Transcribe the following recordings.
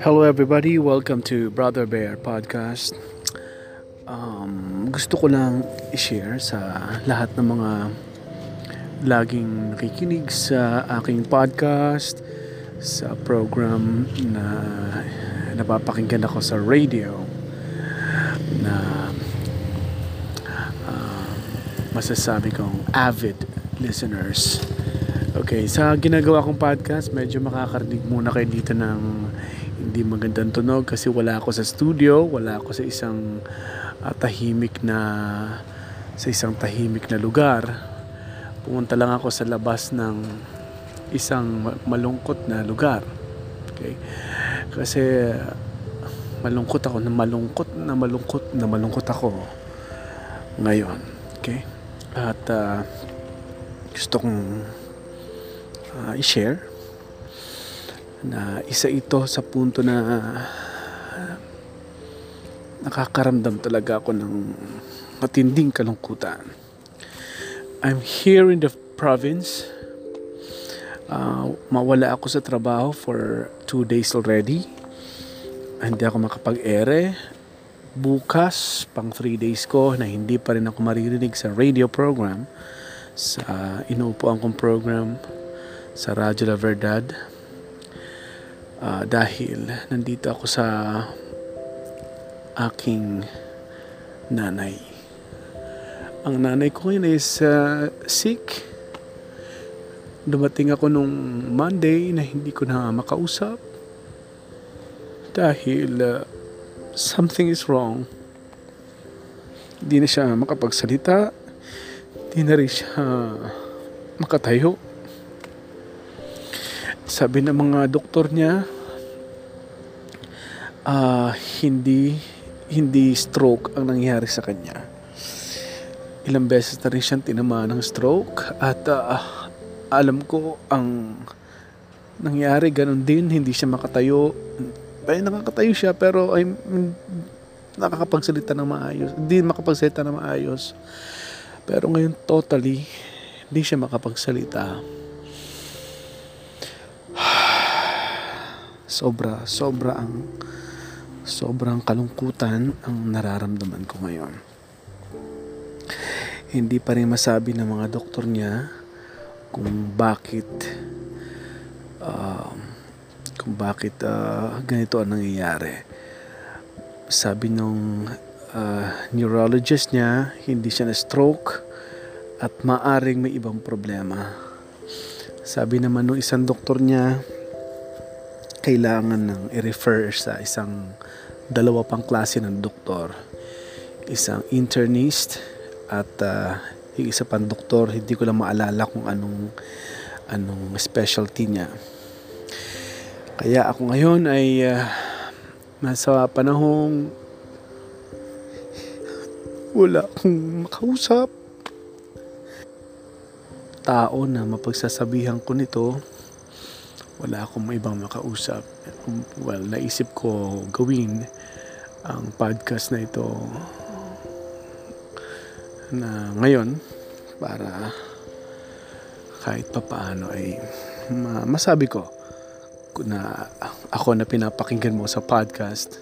Hello everybody, welcome to Brother Bear Podcast. Um, gusto ko lang i-share sa lahat ng mga laging nakikinig sa aking podcast, sa program na napapakinggan ako sa radio na uh, masasabi kong avid listeners. Okay, sa ginagawa kong podcast, medyo makakarinig muna kayo dito ng hindi magandang tunog kasi wala ako sa studio, wala ako sa isang uh, tahimik na sa isang tahimik na lugar. Pumunta lang ako sa labas ng isang malungkot na lugar. Okay? Kasi malungkot ako na malungkot na malungkot na malungkot ako ngayon. Okay? At uh, gusto kong uh, i-share na isa ito sa punto na uh, nakakaramdam talaga ako ng matinding kalungkutan. I'm here in the province. Uh, mawala ako sa trabaho for two days already. Hindi ako makapag-ere. Bukas, pang three days ko na hindi pa rin ako maririnig sa radio program sa inuupuan kong program sa Radyo La Verdad uh, dahil nandito ako sa aking nanay. Ang nanay ko ngayon is uh, sick. Dumating ako nung Monday na hindi ko na makausap dahil uh, something is wrong. Hindi na siya makapagsalita. Hindi na rin siya makatayo sabi ng mga doktor niya, uh, hindi hindi stroke ang nangyari sa kanya. Ilang beses na rin siyang tinamaan ng stroke at uh, alam ko ang nangyari ganun din, hindi siya makatayo. Ay, nakakatayo siya pero ay nakakapagsalita ng maayos. Hindi makapagsalita ng maayos. Pero ngayon totally hindi siya makapagsalita sobra sobra ang sobrang kalungkutan ang nararamdaman ko ngayon. Hindi pa rin masabi ng mga doktor niya kung bakit uh, kung bakit uh, ganito ang nangyayari. Sabi nung uh, neurologist niya hindi siya na stroke at maaring may ibang problema. Sabi naman nung isang doktor niya kailangan ng i-refer sa isang dalawa pang klase ng doktor. Isang internist at uh, isa pang doktor, hindi ko lang maalala kung anong anong specialty niya. Kaya ako ngayon ay uh, panahong wala akong makausap tao na mapagsasabihan ko nito wala akong ibang makausap. Well, naisip ko gawin ang podcast na ito na ngayon para kahit papaano ay masabi ko na ako na pinapakinggan mo sa podcast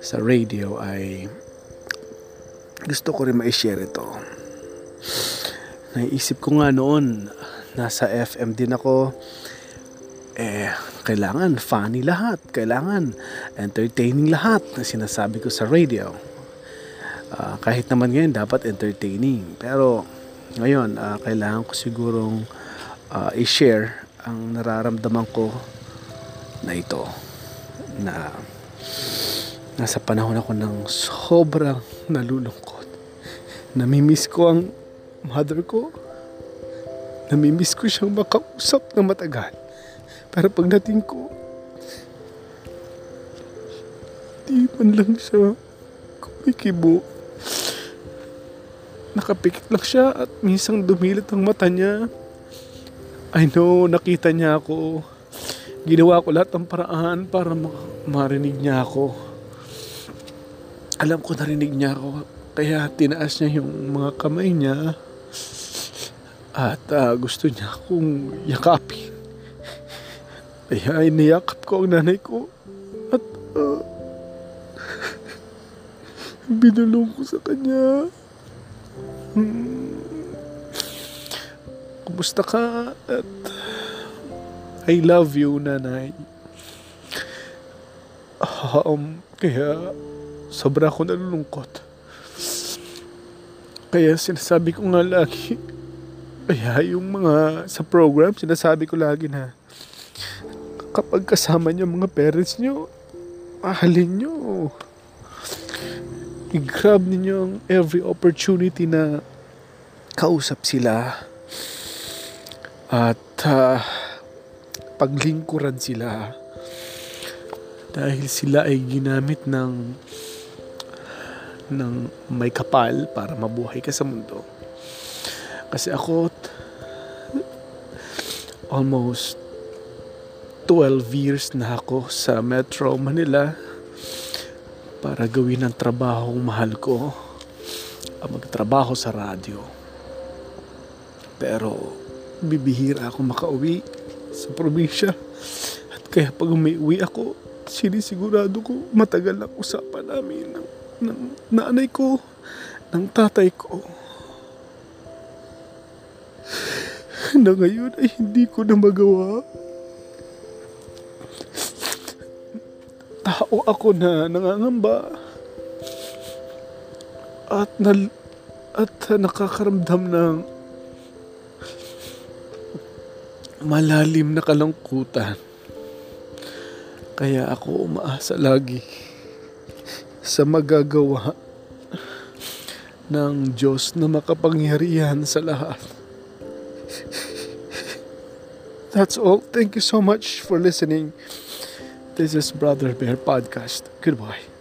sa radio ay gusto ko rin ma-share ito. Naisip ko nga noon nasa FM din ako eh, kailangan funny lahat. Kailangan entertaining lahat na sinasabi ko sa radio. Uh, kahit naman ngayon, dapat entertaining. Pero, ngayon, uh, kailangan ko sigurong uh, i-share ang nararamdaman ko na ito. Na nasa panahon ako ng sobrang nalulungkot. Namimiss ko ang mother ko. Namimiss ko siyang makausap na matagal pero pagdating ko, di man lang siya kumikibo. Nakapikit lang siya at minsan dumilat ang mata niya. I know, nakita niya ako. Ginawa ko lahat ng paraan para marinig niya ako. Alam ko narinig niya ako. Kaya tinaas niya yung mga kamay niya. At uh, gusto niya akong yakapin. Kaya iniyakap ko ang nanay ko. At uh, binulong ko sa kanya. Hmm. Kumusta ka? At I love you, nanay. Um, kaya sobra ako nalulungkot. Kaya sinasabi ko nga lagi, kaya yung mga sa program, sinasabi ko lagi na kapag kasama niyo mga parents niyo, mahalin niyo. I-grab ninyo ang every opportunity na kausap sila. At ah, paglingkuran sila. Dahil sila ay ginamit ng ng may kapal para mabuhay ka sa mundo. Kasi ako almost 12 years na ako sa Metro Manila para gawin ang trabahong mahal ko ang magtrabaho sa radyo. Pero bibihira ako makauwi sa probinsya at kaya pag umiuwi ako sinisigurado ko matagal ang usapan namin ng, ng nanay ko ng tatay ko na ngayon ay hindi ko na magawa tao ako na nangangamba at na, at nakakaramdam ng malalim na kalungkutan. Kaya ako umaasa lagi sa magagawa ng Diyos na makapangyarihan sa lahat. That's all. Thank you so much for listening. This is Brother Bear Podcast. Goodbye.